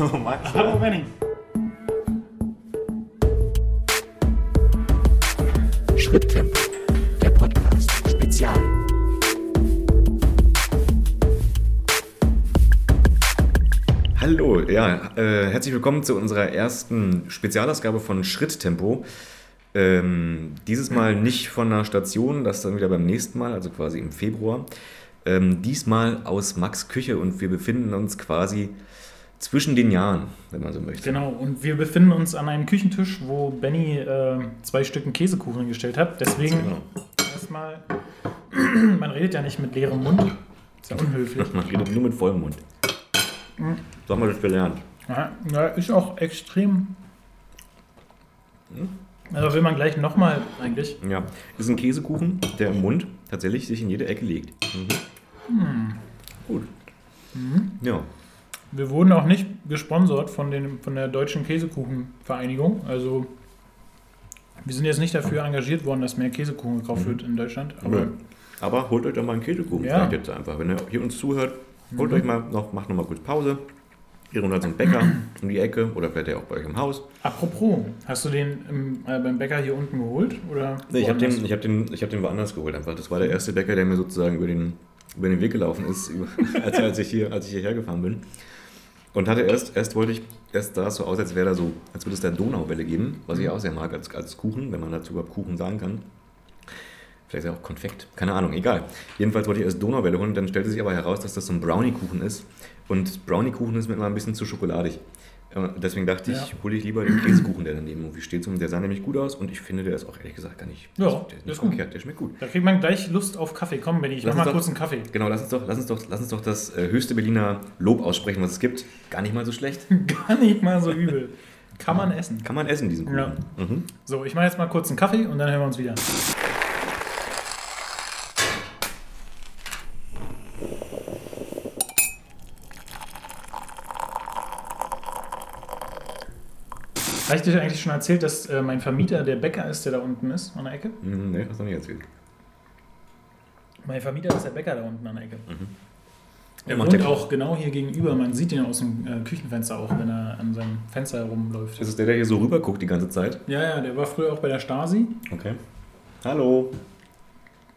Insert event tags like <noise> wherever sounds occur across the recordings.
Hallo Max. Hallo Benny. Schritttempo, der Podcast Spezial. Hallo, ja, äh, herzlich willkommen zu unserer ersten Spezialausgabe von Schritttempo. Ähm, dieses Mal nicht von einer Station, das dann wieder beim nächsten Mal, also quasi im Februar. Ähm, diesmal aus Max Küche und wir befinden uns quasi zwischen den Jahren, wenn man so möchte. Genau, und wir befinden uns an einem Küchentisch, wo Benny äh, zwei Stücken Käsekuchen gestellt hat. Deswegen Genau. erstmal, <clears throat> man redet ja nicht mit leerem Mund. Ist ja unhöflich. <laughs> Man redet nur mit vollem Mund. So haben wir das gelernt. Ja, ja, ist auch extrem. Also will man gleich nochmal eigentlich. Ja, ist ein Käsekuchen, der im Mund tatsächlich sich in jede Ecke legt. Mhm. Gut. Ja. Wir wurden auch nicht gesponsert von, den, von der Deutschen Käsekuchenvereinigung. Also wir sind jetzt nicht dafür engagiert worden, dass mehr Käsekuchen gekauft wird in Deutschland. Aber Aber, holt euch doch mal einen Käsekuchen. Ja. vielleicht jetzt einfach. Wenn ihr hier uns zuhört, holt euch mal noch, macht noch mal kurz Pause. Hier runter zum Bäcker um die Ecke oder vielleicht ja auch bei euch im Haus. apropos, hast du den im, äh, beim Bäcker hier unten geholt? Oder Nee, ich habe den, ich hab den, ich hab den woanders geholt einfach. Das war der erste Bäcker, der mir sozusagen über den, über den Weg gelaufen ist, <laughs> als, als, ich hier, als ich hierher gefahren bin. Und hatte erst, erst wollte ich, erst sah es so aus, als wäre da so, als würde es da Donauwelle geben, was ich auch sehr mag als, als Kuchen, wenn man dazu überhaupt Kuchen sagen kann. Vielleicht ist ja auch Konfekt, keine Ahnung, egal. Jedenfalls wollte ich erst Donauwelle holen, dann stellte sich aber heraus, dass das so ein Brownie-Kuchen ist. Und Brownie-Kuchen ist mir immer ein bisschen zu schokoladig. Deswegen dachte ich, Ja. hole ich lieber den Käsekuchen, der daneben irgendwie steht. Und Der sah nämlich gut aus und ich finde, der ist auch ehrlich gesagt gar nicht, Ja, der ist nicht gut. verkehrt, der schmeckt gut. Da kriegt man gleich Lust auf Kaffee. Komm, Benny, ich Lass mach mal doch- kurz einen Kaffee. Genau, lass uns doch, lass uns doch, lass uns doch das äh, höchste Berliner Lob aussprechen, was es gibt. Gar nicht mal so schlecht. <laughs> Gar nicht mal so übel. Kann man essen. Kann man essen, diesen Kuchen. Ja. Mhm. So, ich mache jetzt mal kurz einen Kaffee und dann hören wir uns wieder. Habe ich dir eigentlich schon erzählt, dass äh, mein Vermieter der Bäcker ist, der da unten ist, an der Ecke? Mhm, nee, hast du nicht erzählt. Mein Vermieter ist der Bäcker da unten an der Ecke. Er Macht wohnt der- auch genau hier gegenüber. Man sieht ihn aus dem äh, Küchenfenster auch, wenn er an seinem Fenster herumläuft. Ist es der, der hier so rüber guckt die ganze Zeit? Ja, ja, der war früher auch bei der Stasi. Okay. Hallo.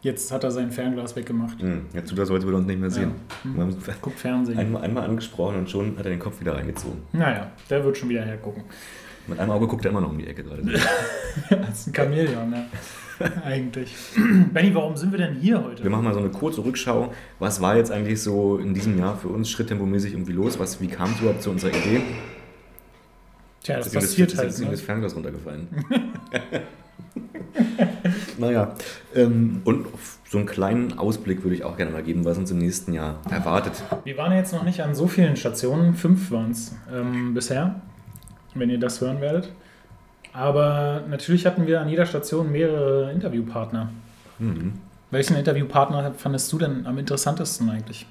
Jetzt hat er sein Fernglas weggemacht. Hm, jetzt tut er so, als würde er uns nicht mehr sehen. Hm. Wir haben Guckt Fernsehen. einmal, einmal angesprochen und schon hat er den Kopf wieder reingezogen. Naja, der wird schon wieder hergucken. Mit einem Auge guckt er immer noch um die Ecke gerade. <laughs> Das ist ein Chamäleon, ne? <laughs> Eigentlich. Benny, warum sind wir denn hier heute? Wir machen mal so eine kurze Rückschau. Was war jetzt eigentlich so in diesem Jahr für uns schritttempomäßig irgendwie los? Was, wie kam es überhaupt zu unserer Idee? Tja, das ihm passiert halt. Ist Ne? das Fernglas runtergefallen. <laughs> naja, ähm, und so einen kleinen Ausblick würde ich auch gerne mal geben, was uns im nächsten Jahr erwartet. Wir waren jetzt noch nicht an so vielen Stationen. Fünf waren es ähm, bisher, wenn ihr das hören werdet. Aber natürlich hatten wir an jeder Station mehrere Interviewpartner. Mhm. Welchen Interviewpartner fandest du denn am interessantesten eigentlich?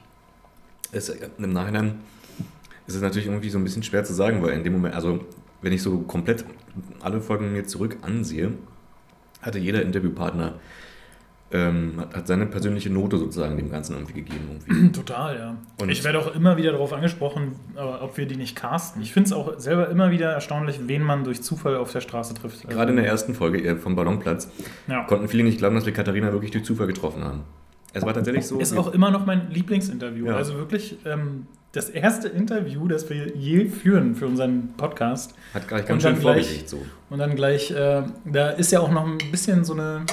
Es, äh, Im Nachhinein ist es natürlich irgendwie so ein bisschen schwer zu sagen, weil in dem Moment, also wenn ich so komplett alle Folgen mir zurück ansehe, hatte jeder Interviewpartner ähm, hat, hat seine persönliche Note sozusagen dem Ganzen irgendwie gegeben. Irgendwie. <clears throat> Total, ja. Und- ich werde auch immer wieder darauf angesprochen, äh, ob wir die nicht casten. Ich finde es auch selber immer wieder erstaunlich, wen man durch Zufall auf der Straße trifft. Also, Gerade in der ersten Folge vom Ballonplatz ja. konnten viele nicht glauben, dass wir Katharina wirklich durch Zufall getroffen haben. Es war tatsächlich so. Ist auch immer noch mein Lieblingsinterview. Ja. Also wirklich ähm, das erste Interview, das wir je führen für unseren Podcast. hat gleich ganz schön Vorgesicht so. Und dann gleich, äh, da ist ja auch noch ein bisschen so eine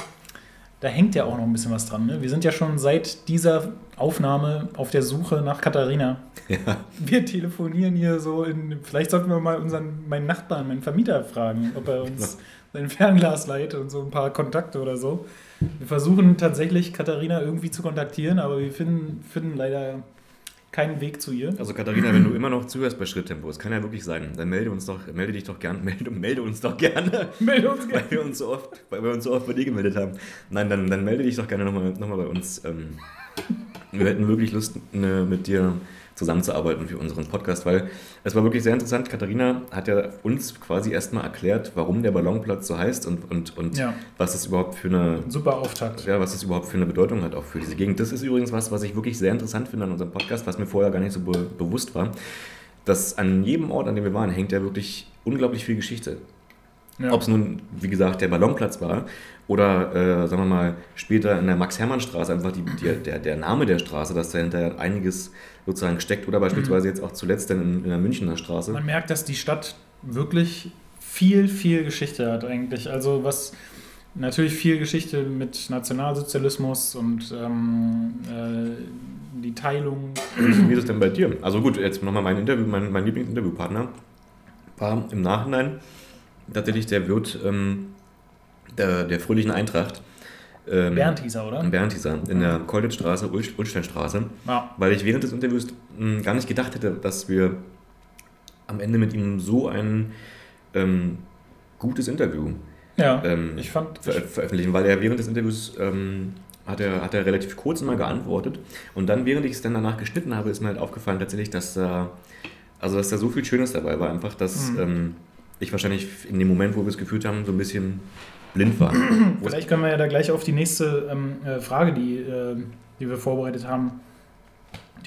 da hängt ja auch noch ein bisschen was dran. Ne? Wir sind ja schon seit dieser Aufnahme auf der Suche nach Katharina. Ja. Wir telefonieren hier so in. Vielleicht sollten wir mal unseren, meinen Nachbarn, meinen Vermieter fragen, ob er uns sein Fernglas leiht und so ein paar Kontakte oder so. Wir versuchen tatsächlich Katharina irgendwie zu kontaktieren, aber wir finden, finden leider keinen Weg zu ihr. Also Katharina, wenn du immer noch zuhörst bei Schritttempo, das kann ja wirklich sein, dann melde uns doch, melde dich doch gerne, <laughs> melde, melde uns doch gerne, <laughs> Melde uns weil wir uns so oft, weil wir uns so oft bei dir gemeldet haben. Nein, dann, dann melde dich doch gerne nochmal noch mal bei uns. Ähm, wir hätten wirklich Lust, ne, mit dir zusammenzuarbeiten für unseren Podcast, weil es war wirklich sehr interessant. Katharina hat ja uns quasi erstmal erklärt, warum der Ballonplatz so heißt und, und, und Ja. was das überhaupt für eine Super Auftakt. ja, was das überhaupt für eine Bedeutung hat, auch für diese Gegend. Das ist übrigens was, was ich wirklich sehr interessant finde an unserem Podcast, was mir vorher gar nicht so be bewusst war. Dass an jedem Ort, an dem wir waren, hängt ja wirklich unglaublich viel Geschichte. Ja. Ob es nun, wie gesagt, der Ballonplatz war oder, äh, sagen wir mal, später in der Max-Hermann-Straße einfach die, die, der, der Name der Straße, dass dahinter einiges sozusagen steckt oder beispielsweise jetzt auch zuletzt dann in, in der Münchner Straße. Man merkt, dass die Stadt wirklich viel, viel Geschichte hat eigentlich. Also was natürlich viel Geschichte mit Nationalsozialismus und ähm, äh, die Teilung. Wie ist es denn bei dir? Also gut, jetzt nochmal mein Interview, mein, mein Lieblingsinterviewpartner war im Nachhinein tatsächlich der Wirt ähm, der, der fröhlichen Eintracht. Ähm, Bernd hieß er, oder? Bernd hieß er, in der Kolditzstraße, Ulst- Ulsteinstraße. Ja. Weil ich während des Interviews mh, gar nicht gedacht hätte, dass wir am Ende mit ihm so ein ähm, gutes Interview Ja, ähm, ich fand. ver veröffentlichen, weil er während des Interviews ähm, hat, er, hat er relativ kurz mal geantwortet und dann, während ich es dann danach geschnitten habe, ist mir halt aufgefallen tatsächlich, dass da, also dass da so viel Schönes dabei war, einfach, dass Mhm. Ich wahrscheinlich in dem Moment, wo wir es geführt haben, so ein bisschen blind war. <clears throat> Vielleicht können wir ja da gleich auf die nächste ähm, äh, Frage, die, äh, die wir vorbereitet haben.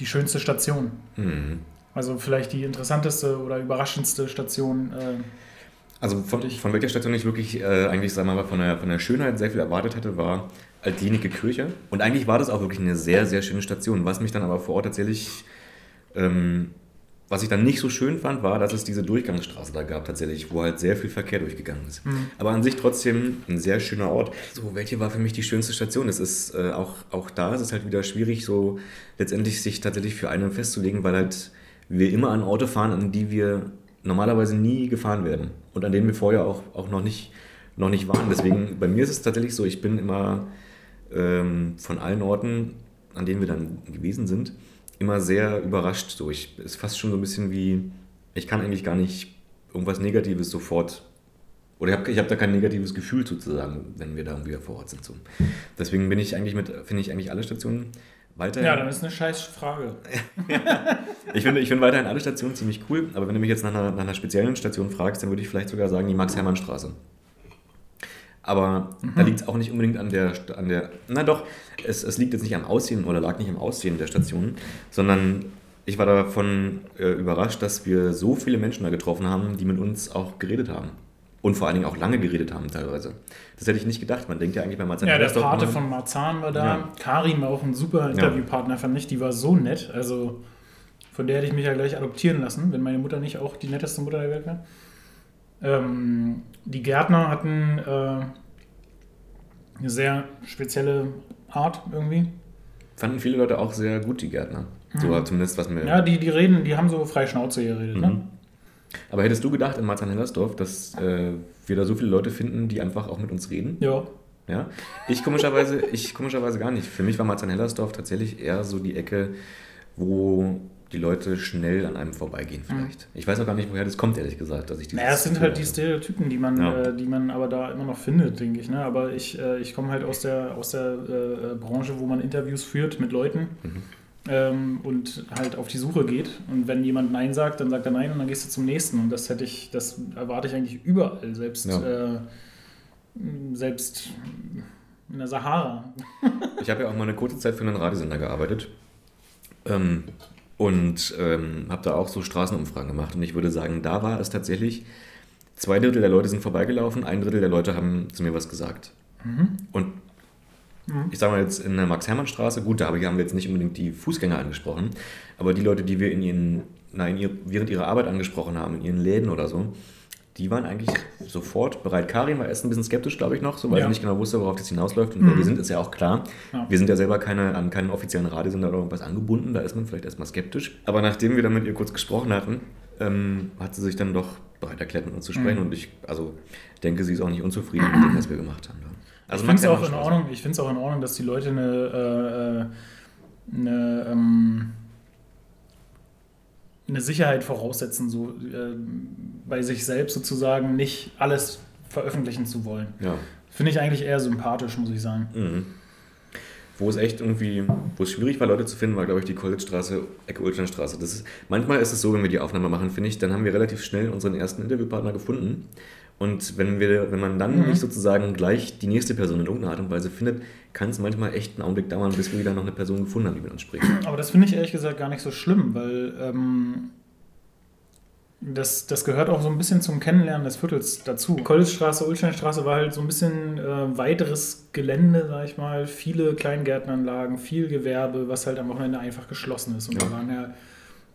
Die schönste Station. Mhm. Also vielleicht die interessanteste oder überraschendste Station. Äh, Also von, von welcher Station ich wirklich äh, eigentlich, sagen wir mal, von der, von der Schönheit sehr viel erwartet hatte, war Altlinike Kirche. Und eigentlich war das auch wirklich eine sehr, sehr schöne Station. Was mich dann aber vor Ort tatsächlich, ähm, was ich dann nicht so schön fand, war, dass es diese Durchgangsstraße da gab tatsächlich, wo halt sehr viel Verkehr durchgegangen ist. Mhm. Aber an sich trotzdem ein sehr schöner Ort. So, welche war für mich die schönste Station? Es ist äh, auch, auch da ist es halt wieder schwierig, so letztendlich sich tatsächlich für eine festzulegen, weil halt wir immer an Orte fahren, an die wir normalerweise nie gefahren werden und an denen wir vorher auch, auch noch, nicht, noch nicht waren. Deswegen, bei mir ist es tatsächlich so, ich bin immer ähm, von allen Orten, an denen wir dann gewesen sind, immer sehr überrascht. So, ich ist fast schon so ein bisschen wie, ich kann eigentlich gar nicht irgendwas Negatives sofort oder ich habe ich hab da kein negatives Gefühl sozusagen, wenn wir da irgendwie vor Ort sind. So. Deswegen bin ich eigentlich mit, finde ich eigentlich alle Stationen weiterhin. ja, dann ist eine scheiß Frage. <laughs> Ich finde, ich finde weiterhin alle Stationen ziemlich cool, aber wenn du mich jetzt nach einer, nach einer speziellen Station fragst, dann würde ich vielleicht sogar sagen die Max-Hermann-Straße. Aber da liegt es auch nicht unbedingt an der, an der, na doch, es, es liegt jetzt nicht am Aussehen oder lag nicht am Aussehen der Station, sondern ich war davon äh, überrascht, dass wir so viele Menschen da getroffen haben, die mit uns auch geredet haben. Und vor allen Dingen auch lange geredet haben teilweise. Das hätte ich nicht gedacht. Man denkt ja eigentlich bei Marcel Ja, der Pate von Marzahn war da. Ja. Karin war auch ein super Interviewpartner, fand ich. Die war so nett. Also von der hätte ich mich ja gleich adoptieren lassen, wenn meine Mutter nicht auch die netteste Mutter der Welt wäre. Ähm, die Gärtner hatten äh, eine sehr spezielle Art irgendwie. Fanden viele Leute auch sehr gut, die Gärtner. So zumindest was mir. Mhm. Ja, die, die reden, die haben so frei Schnauze geredet. Ne? Mhm. Aber hättest du gedacht in Marzahn-Hellersdorf, dass äh, wir da so viele Leute finden, die einfach auch mit uns reden? Ja. Ja? Ich komischerweise, ich komischerweise gar nicht. Für mich war Marzahn-Hellersdorf tatsächlich eher so die Ecke, wo die Leute schnell an einem vorbeigehen vielleicht. Ich weiß auch gar nicht, woher das kommt, ehrlich gesagt. Dass ich Mhm. Naja, es sind halt die Stereotypen, die man, Ja. äh, die man aber da immer noch findet, denke ich. Ne? Aber ich, äh, ich komme halt aus der, aus der äh, Branche, wo man Interviews führt mit Leuten Mhm. ähm, und halt auf die Suche geht. Und wenn jemand Nein sagt, dann sagt er Nein und dann gehst du zum nächsten. Und das hätte ich, das erwarte ich eigentlich überall, selbst, Ja. äh, selbst in der Sahara. Ich habe ja auch mal eine kurze Zeit für einen Radiosender gearbeitet ähm, und ähm, habe da auch so Straßenumfragen gemacht. Und ich würde sagen, da war es tatsächlich, zwei Drittel der Leute sind vorbeigelaufen, ein Drittel der Leute haben zu mir was gesagt. Und Mhm. ich sage mal jetzt in der Max-Hermann-Straße, gut, da haben wir jetzt nicht unbedingt die Fußgänger angesprochen, aber die Leute, die wir in ihren, na, in ihr, während ihrer Arbeit angesprochen haben, in ihren Läden oder so, die waren eigentlich sofort bereit. Karin war erst ein bisschen skeptisch, glaube ich, noch, so, weil Ja. sie nicht genau wusste, worauf das hinausläuft. Und Mhm. wir sind, ist ja auch klar. Ja. Wir sind ja selber keine, an keinen offiziellen Radiosender oder irgendwas angebunden, da ist man vielleicht erstmal skeptisch. Aber nachdem wir dann mit ihr kurz gesprochen hatten, ähm, hat sie sich dann doch bereit erklärt, mit uns zu sprechen. Mhm. Und ich also denke, sie ist auch nicht unzufrieden mit dem, was wir gemacht haben. Also ich finde es auch in. Ordnung. Ich auch in Ordnung, dass die Leute eine, äh, äh, eine, ähm, eine Sicherheit voraussetzen, so äh, bei sich selbst sozusagen nicht alles veröffentlichen zu wollen. Ja. Finde ich eigentlich eher sympathisch, muss ich sagen. Mhm. Wo es echt irgendwie, wo es schwierig war, Leute zu finden, war, glaube ich, die Collegestraße, Ecke Ulsteinstraße. Das ist, manchmal ist es so, wenn wir die Aufnahme machen, finde ich, dann haben wir relativ schnell unseren ersten Interviewpartner gefunden. Und wenn, wir, wenn man dann Mhm. nicht sozusagen gleich die nächste Person in irgendeiner Art und Weise findet, kann es manchmal echt einen Augenblick dauern, bis wir wieder noch eine Person gefunden haben, die mit uns spricht. Aber das finde ich ehrlich gesagt gar nicht so schlimm, weil ähm, das, das gehört auch so ein bisschen zum Kennenlernen des Viertels dazu. Kollegestraße, Ulsteinstraße war halt so ein bisschen äh, weiteres Gelände, sag ich mal. Viele Kleingärtenanlagen, viel Gewerbe, was halt am Wochenende einfach geschlossen ist. Und Ja. da waren ja,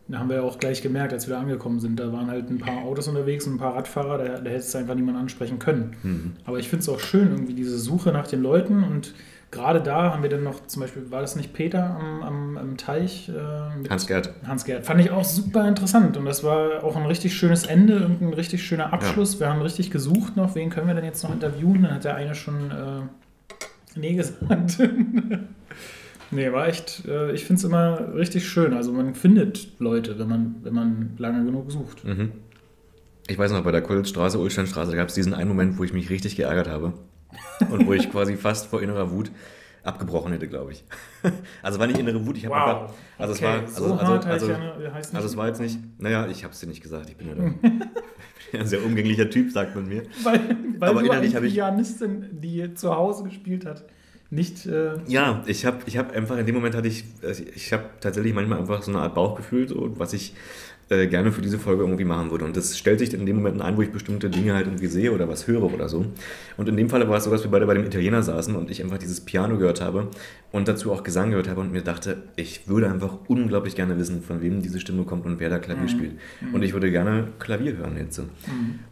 da haben wir ja auch gleich gemerkt, als wir da angekommen sind, da waren halt ein paar Autos unterwegs und ein paar Radfahrer, da, da hättest du einfach niemand ansprechen können. Mhm. Aber ich finde es auch schön, irgendwie diese Suche nach den Leuten und gerade da haben wir dann noch, zum Beispiel, war das nicht Peter am, am, am Teich? Äh, Hans-Gerd. Hans-Gerd. Fand ich auch super interessant und das war auch ein richtig schönes Ende, irgendein richtig schöner Abschluss. Wir haben richtig gesucht noch, wen können wir denn jetzt noch interviewen? Dann hat der eine schon äh, Nee gesagt. <laughs> nee, war echt, äh, ich finde es immer richtig schön. Also man findet Leute, wenn man, wenn man lange genug sucht. Mhm. Ich weiß noch, bei der Kolzstraße, Ulsteinstraße, da gab es diesen einen Moment, wo ich mich richtig geärgert habe. <laughs> Und wo ich quasi fast vor innerer Wut abgebrochen hätte, glaube ich. <laughs> Also war nicht innere Wut, ich habe einfach. Also es war. Also, so also, also, heißt nicht also es war jetzt nicht. Naja, ich habe es dir nicht gesagt, ich bin ja, <laughs> der, ich bin ein sehr umgänglicher Typ, sagt man mir. weil, weil Aber du innerlich eine habe ich- Pianistin, die zu Hause gespielt hat, nicht. Äh, Ja, ich habe ich hab einfach in dem Moment hatte ich, also ich habe tatsächlich manchmal einfach so eine Art Bauchgefühl, so, was ich äh, gerne für diese Folge irgendwie machen würde. Und das stellt sich in den Momenten ein, wo ich bestimmte Dinge halt irgendwie sehe oder was höre oder so. Und in dem Fall war es so, dass wir beide bei dem Italiener saßen und ich einfach dieses Piano gehört habe und dazu auch Gesang gehört habe und mir dachte, ich würde einfach unglaublich gerne wissen, von wem diese Stimme kommt und wer da Klavier spielt. Und ich würde gerne Klavier hören jetzt.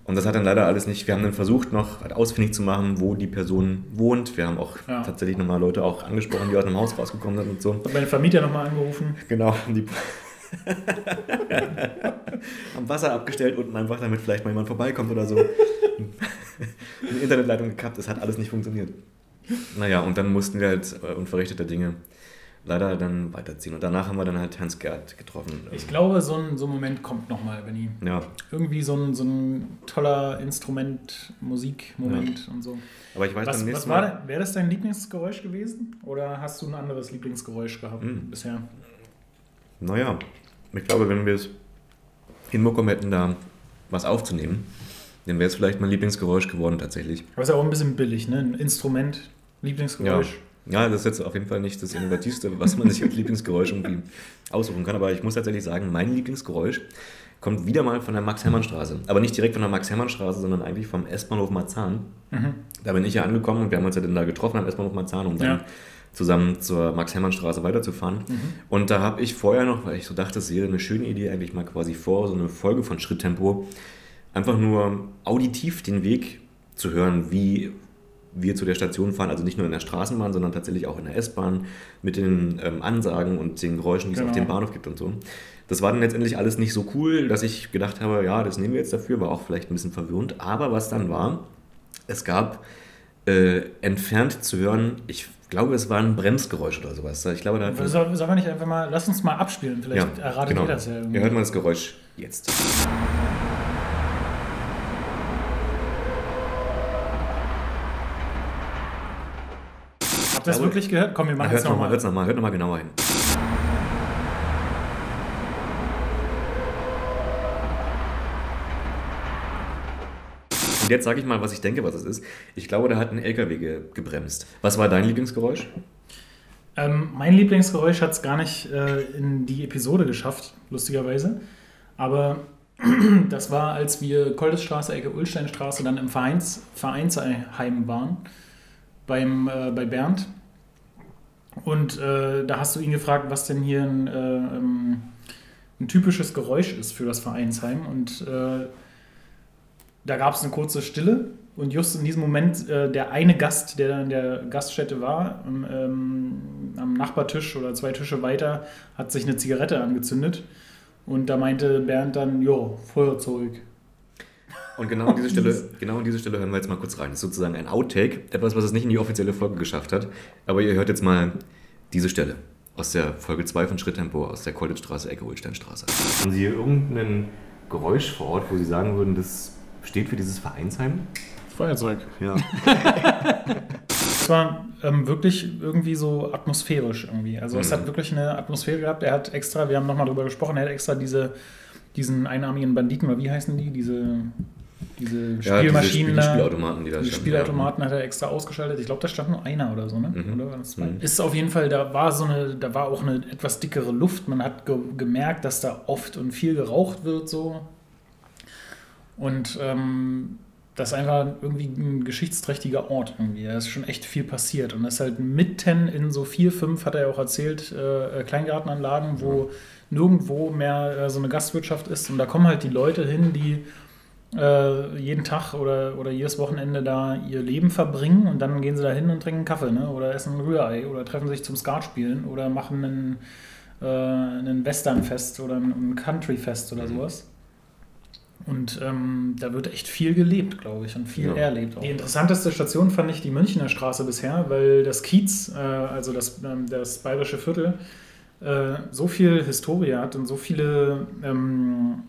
Und das hat dann leider alles nicht. Wir haben dann versucht, noch ausfindig zu machen, wo die Person wohnt. Wir haben auch Ja. tatsächlich nochmal Leute auch angesprochen, die aus dem Haus rausgekommen sind und so. hab meine Vermieter nochmal angerufen. Genau. Die <laughs> am Wasser abgestellt unten einfach, damit vielleicht mal jemand vorbeikommt oder so. <laughs> Eine Internetleitung gekappt, es hat alles nicht funktioniert. Naja, und dann mussten wir halt äh, unverrichteter Dinge leider dann weiterziehen. Und danach haben wir dann halt Hans Gerd getroffen. Ich glaube, so ein, so ein Moment kommt nochmal, Benny. Ja, Irgendwie so ein, so ein toller Instrument, Musikmoment und so. aber ich weiß Was, dann was nächstes war Mal. wäre das dein Lieblingsgeräusch gewesen? Oder hast du ein anderes Lieblingsgeräusch gehabt Mm. bisher? Naja, ich glaube, wenn wir es hinbekommen hätten, da was aufzunehmen, dann wäre es vielleicht mein Lieblingsgeräusch geworden tatsächlich. Aber ist ja auch ein bisschen billig, ne? Ein Instrument, Lieblingsgeräusch. Ja, das ist jetzt auf jeden Fall nicht das Innovativste, was man sich als Lieblingsgeräusch irgendwie aussuchen kann. Aber ich muss tatsächlich sagen, mein Lieblingsgeräusch kommt wieder mal von der Max-Hermann-Straße. Aber nicht direkt von der Max-Hermann-Straße, sondern eigentlich vom S-Bahnhof Marzahn. Mhm. Da bin ich ja angekommen und wir haben uns ja dann da getroffen am S-Bahnhof Marzahn, um dann Ja. Zusammen zur Max-Hermann-Straße weiterzufahren. Und da habe ich vorher noch, weil ich so dachte, es wäre eine schöne Idee, eigentlich mal quasi vor so eine Folge von Schritttempo, einfach nur auditiv den Weg zu hören, wie wir zu der Station fahren, also nicht nur in der Straßenbahn, sondern tatsächlich auch in der S-Bahn mit den ähm, Ansagen und den Geräuschen, die es Genau. auf dem Bahnhof gibt und so. Das war dann letztendlich alles nicht so cool, dass ich gedacht habe, ja, das nehmen wir jetzt dafür, war auch vielleicht ein bisschen verwirrend. Aber was dann war, es gab äh, entfernt zu hören, ich glaube, es war ein Bremsgeräusch oder sowas. Ich glaube, da Soll, soll man nicht einfach mal, lass uns mal abspielen, vielleicht ja, erratet genau. ihr das ja irgendwie. Ihr hört mal das Geräusch jetzt. Habt ihr das wirklich gehört? Komm, wir machen Hört es nochmal, hört's nochmal, hört nochmal genauer hin. Und jetzt sage ich mal, was ich denke, was es ist. Ich glaube, da hat ein LKW ge gebremst. Was war dein Lieblingsgeräusch? Ähm, mein Lieblingsgeräusch hat es gar nicht äh, in die Episode geschafft, lustigerweise. Aber <clears throat> das war, als wir Koldesstraße, Ecke Ulsteinstraße dann im Vereins, Vereinsheim waren, beim, äh, bei Bernd. Und äh, da hast du ihn gefragt, was denn hier ein, äh, ähm, ein typisches Geräusch ist für das Vereinsheim. Und äh, da gab es eine kurze Stille und just in diesem Moment äh, der eine Gast, der in der Gaststätte war, ähm, am Nachbartisch oder zwei Tische weiter, hat sich eine Zigarette angezündet und da meinte Bernd dann, jo, Feuerzeug. Und genau an, diese Stelle, <laughs> genau an diese Stelle hören wir jetzt mal kurz rein. Das ist sozusagen ein Outtake, etwas, was es nicht in die offizielle Folge geschafft hat. Aber ihr hört jetzt mal diese Stelle aus der Folge 2 von Schritttempo, aus der Kollegestraße, Ecke Holsteinstraße. Haben Sie hier irgendein Geräusch vor Ort, wo Sie sagen würden, das steht für dieses Vereinsheim? Feuerzeug. Ja. <laughs> Es war ähm, wirklich irgendwie so atmosphärisch irgendwie. Also es Mhm. hat wirklich eine Atmosphäre gehabt. Er hat extra, wir haben nochmal drüber gesprochen, er hat extra diese, diesen einarmigen Banditen, oder wie heißen die? Diese, diese Ja, Spielmaschinen. diese da. Spielautomaten, die da Die Spielautomaten hat er extra ausgeschaltet. Ich glaube, da stand nur einer oder so, ne? Mhm. Oder? Mhm. Ist auf jeden Fall, da war so eine, da war auch eine etwas dickere Luft. Man hat ge gemerkt, dass da oft und viel geraucht wird so. Und ähm, das ist einfach irgendwie ein geschichtsträchtiger Ort irgendwie. Da ist schon echt viel passiert. Und das ist halt mitten in so vier, fünf, hat er ja auch erzählt, äh, Kleingartenanlagen, wo nirgendwo mehr äh, so eine Gastwirtschaft ist. Und da kommen halt die Leute hin, die äh, jeden Tag oder, oder jedes Wochenende da ihr Leben verbringen und dann gehen sie da hin und trinken Kaffee, ne? Oder essen ein Rührei oder treffen sich zum Skat spielen oder machen einen, äh, einen Westernfest oder ein, ein Countryfest oder sowas. Und ähm, da wird echt viel gelebt, glaube ich, und viel Ja. erlebt. Auch. Die interessanteste Station fand ich die Münchner Straße bisher, weil das Kiez, äh, also das, ähm, das bayerische Viertel, äh, so viel Historie hat und so viele ähm,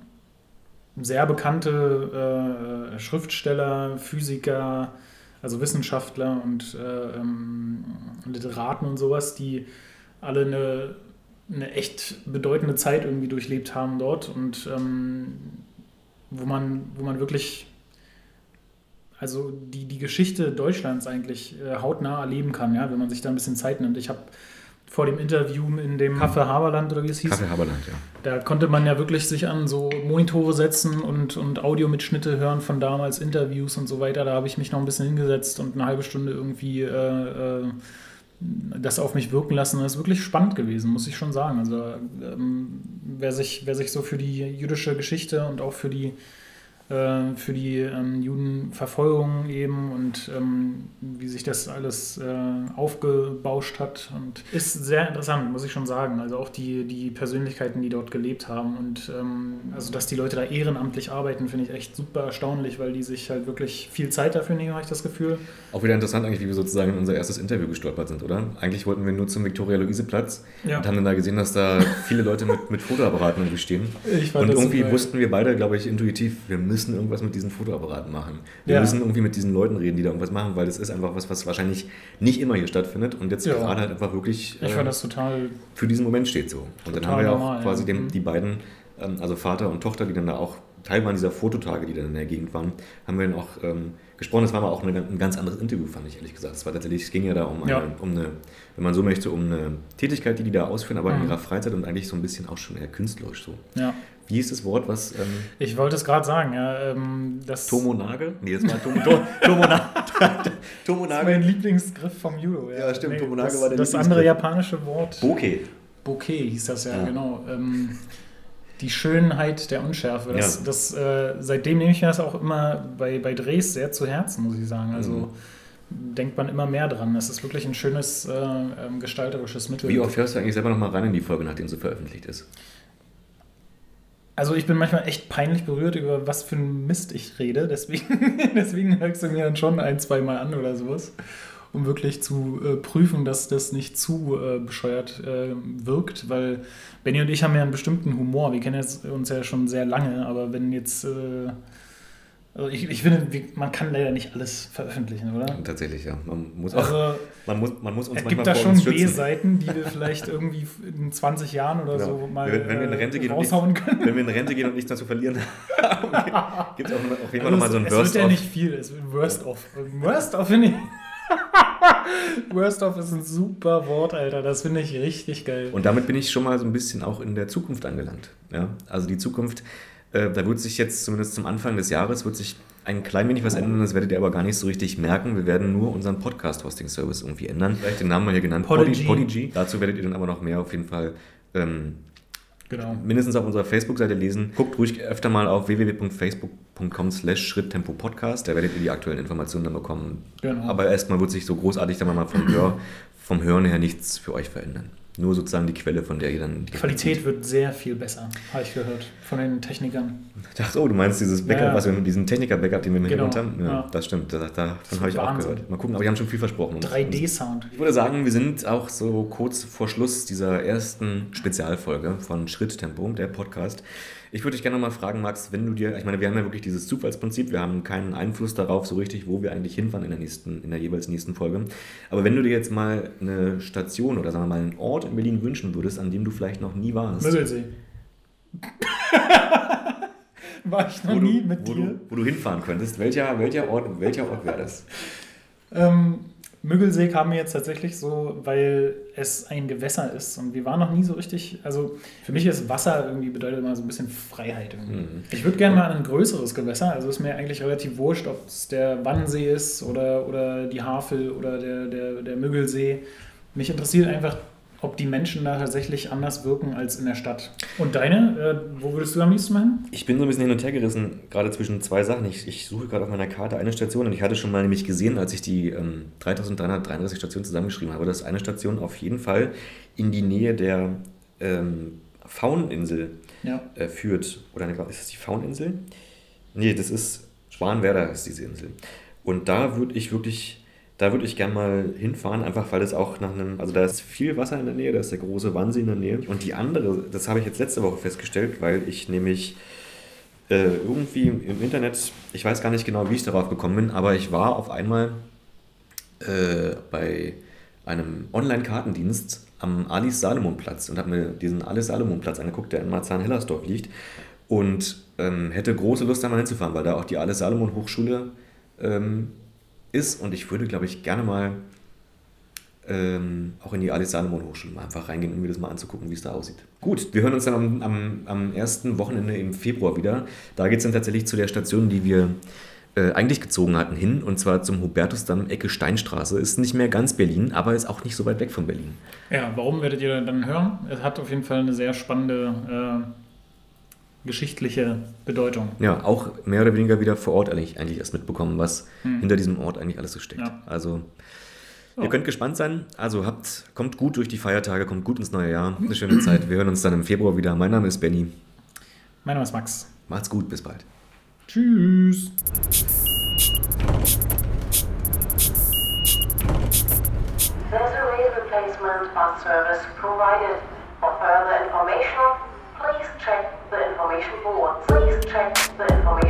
sehr bekannte äh, Schriftsteller, Physiker, also Wissenschaftler und äh, ähm, Literaten und sowas, die alle eine, eine echt bedeutende Zeit irgendwie durchlebt haben dort und ähm, wo man, wo man wirklich also die, die Geschichte Deutschlands eigentlich äh, hautnah erleben kann, ja, wenn man sich da ein bisschen Zeit nimmt. Ich habe vor dem Interview in dem Café Haberland oder wie es hieß, Kaffee Haberland, ja. da konnte man ja wirklich sich an so Monitore setzen und, und Audiomitschnitte hören von damals, Interviews und so weiter. Da habe ich mich noch ein bisschen hingesetzt und eine halbe Stunde irgendwie äh, äh, das auf mich wirken lassen. Das ist wirklich spannend gewesen, muss ich schon sagen. Also ähm, wer, sich, wer sich so für die jüdische Geschichte und auch für die äh, für die ähm, Judenverfolgung eben und ähm, wie sich das alles äh, aufgebauscht hat. Und ist sehr interessant, muss ich schon sagen. Also auch die, die Persönlichkeiten, die dort gelebt haben. Und ähm, also dass die Leute da ehrenamtlich arbeiten, finde ich echt super erstaunlich, weil die sich halt wirklich viel Zeit dafür nehmen, habe ich das Gefühl. Auch wieder interessant eigentlich, wie wir sozusagen in unser erstes Interview gestolpert sind, oder? Eigentlich wollten wir nur zum Viktoria-Luise-Platz Ja. und haben dann da gesehen, dass da viele Leute mit, mit Fotoapparaten stehen. Und irgendwie wussten wir beide, glaube ich, intuitiv, wir müssen irgendwas mit diesen Fotoapparaten machen. Wir Ja. müssen irgendwie mit diesen Leuten reden, die da irgendwas machen, weil das ist einfach was, was wahrscheinlich nicht immer hier stattfindet und jetzt Ja. gerade halt einfach wirklich Ich äh, für diesen Moment steht so. Und dann haben wir auch normal, quasi ja. dem, Mhm. die beiden, ähm, also Vater und Tochter, die dann da auch Teil waren dieser Fototage, die dann in der Gegend waren, haben wir dann auch ähm, gesprochen. Das war aber auch eine, ein ganz anderes Interview, fand ich ehrlich gesagt. Es war tatsächlich, es ging ja da um eine, Ja. um eine, wenn man so möchte, um eine Tätigkeit, die die da ausführen, aber in Mhm. ihrer Freizeit und eigentlich so ein bisschen auch schon eher künstlerisch so. Ja. Wie ist das Wort, was ähm, Ich wollte es gerade sagen, ja. Ähm, das Tomo Nagel? Nee, das war Tomo, Tomo, Tomo, Na- Tomo ist mein Nagel. Lieblingsgriff vom Judo. Ja, stimmt, Tomonaga das, war der Das andere japanische Wort, Bokeh. Bokeh hieß das ja, Ja. genau. Ähm, die Schönheit der Unschärfe. Das, Ja. das, äh, seitdem nehme ich mir das auch immer bei, bei Drehs sehr zu Herzen, muss ich sagen. Also denkt man immer mehr dran. Das ist wirklich ein schönes äh, ähm, gestalterisches Mittel. Wie oft hörst du eigentlich selber nochmal rein in die Folge, nachdem sie veröffentlicht ist? Also ich bin manchmal echt peinlich berührt, über was für ein Mist ich rede. Deswegen, <laughs> deswegen hörst du mir dann schon ein, zwei Mal an oder sowas, um wirklich zu äh, prüfen, dass das nicht zu äh, bescheuert äh, wirkt. Weil Benny und ich haben ja einen bestimmten Humor. Wir kennen jetzt uns ja schon sehr lange, aber wenn jetzt... Äh, also ich, ich finde, man kann leider nicht alles veröffentlichen, oder? Tatsächlich, ja. Man muss, auch, Also man muss, man muss uns es manchmal gibt da schon. B-Seiten, die wir vielleicht <laughs> irgendwie in 20 Jahren oder Ja. so mal Wenn- wenn wir in äh, Rente gehen und nicht- raushauen können. Wenn wir in Rente gehen und nichts mehr zu verlieren <laughs> haben, gibt es auf jeden Fall Also nochmal so ein es, es wird ja nicht viel, es wird Worst of. Worst of finde ich. <laughs> Worst of ist ein super Wort, Alter. Das finde ich richtig geil. Und damit bin ich schon mal so ein bisschen auch in der Zukunft angelangt. Ja? Also die Zukunft, äh, da wird sich jetzt zumindest zum Anfang des Jahres wird sich ein klein wenig was ändern, das werdet ihr aber gar nicht so richtig merken. Wir werden nur unseren Podcast-Hosting-Service irgendwie ändern. Vielleicht den Namen mal hier genannt, Podigy. Podigy. Dazu werdet ihr dann aber noch mehr auf jeden Fall ähm, Genau. mindestens auf unserer Facebook-Seite lesen. Guckt ruhig öfter mal auf www.facebook.com slash Schritttempo-Podcast. Da werdet ihr die aktuellen Informationen dann bekommen. Genau. Aber erstmal wird sich so großartig dann mal vom, Hör, vom Hören her nichts für euch verändern. Nur sozusagen die Quelle, von der ihr dann... Die Qualität wird sehr viel besser, habe ich gehört, von den Technikern. Ich dachte, oh, du meinst dieses Backup, Ja. was wir mit diesem Techniker-Backup, den wir mir Genau, haben? Ja, ja. das stimmt. Da, da, davon habe ich auch gehört. Mal gucken, aber die haben schon viel versprochen. Und- 3D-Sound. Ich würde sagen, wir sind auch so kurz vor Schluss dieser ersten Spezialfolge von Schritttempo, der Podcast. Ich würde dich gerne mal fragen, Max, wenn du dir, ich meine, wir haben ja wirklich dieses Zufallsprinzip, wir haben keinen Einfluss darauf so richtig, wo wir eigentlich hinfahren in der nächsten, in der jeweils nächsten Folge. Aber wenn du dir jetzt mal eine Station oder sagen wir mal einen Ort in Berlin wünschen würdest, an dem du vielleicht noch nie warst, Müggelsee. <laughs> War ich noch wo, nie du, mit wo, dir. du, wo du hinfahren könntest, welcher, welcher Ort, welcher Ort wäre das? Ähm, Müggelsee kam mir jetzt tatsächlich so, weil es ein Gewässer ist und wir waren noch nie so richtig, also für mich ist Wasser irgendwie bedeutet immer so ein bisschen Freiheit. Mhm. Ich würde gerne mal an ein größeres Gewässer, also ist mir eigentlich relativ wurscht, ob es der Wannsee ist oder, oder die Havel oder der, der, der Müggelsee. Mich interessiert einfach, ob die Menschen da tatsächlich anders wirken als in der Stadt. Und deine, äh, wo würdest du am liebsten mal hin? Ich bin so ein bisschen hin und her gerissen, gerade zwischen zwei Sachen. Ich, ich suche gerade auf meiner Karte eine Station und ich hatte schon mal nämlich gesehen, als ich die ähm, 3333 Stationen zusammengeschrieben habe, dass eine Station auf jeden Fall in die Nähe der ähm, Fauninsel Ja. äh, führt. Oder eine, ist das die Fauninsel? Nee, das ist Schwanwerder ist diese Insel. Und da würde ich wirklich, da würde ich gerne mal hinfahren, einfach weil es auch nach einem, also da ist viel Wasser in der Nähe, da ist der große Wannsee in der Nähe. Und die andere, das habe ich jetzt letzte Woche festgestellt, weil ich nämlich äh, irgendwie im Internet, ich weiß gar nicht genau, wie ich darauf gekommen bin, aber ich war auf einmal äh, bei einem Online-Kartendienst am Alice Salomon Platz und habe mir diesen Alice Salomon Platz angeguckt, der in Marzahn-Hellersdorf liegt und ähm, hätte große Lust, da mal hinzufahren, weil da auch die Alice Salomon Hochschule ähm, ist und ich würde, glaube ich, gerne mal ähm, auch in die Alice Salomon Hochschule mal einfach reingehen, um mir das mal anzugucken, wie es da aussieht. Gut, wir hören uns dann am, am, am ersten Wochenende im Februar wieder. Da geht es dann tatsächlich zu der Station, die wir äh, eigentlich gezogen hatten, hin, und zwar zum Hubertusdamm, Ecke Steinstraße. Ist nicht mehr ganz Berlin, aber ist auch nicht so weit weg von Berlin. Ja, warum werdet ihr dann hören? Es hat auf jeden Fall eine sehr spannende äh, geschichtliche Bedeutung. Ja, auch mehr oder weniger wieder vor Ort eigentlich, eigentlich erst mitbekommen, was Hm. hinter diesem Ort eigentlich alles so steckt. Ja. Also, Ja. ihr könnt gespannt sein. Also, habt, kommt gut durch die Feiertage, kommt gut ins neue Jahr. Eine schöne Zeit. Wir hören uns dann im Februar wieder. Mein Name ist Benny. Mein Name ist Max. Macht's gut, bis bald. Tschüss. Replacement service provided. For further information, please check information board. Please check the information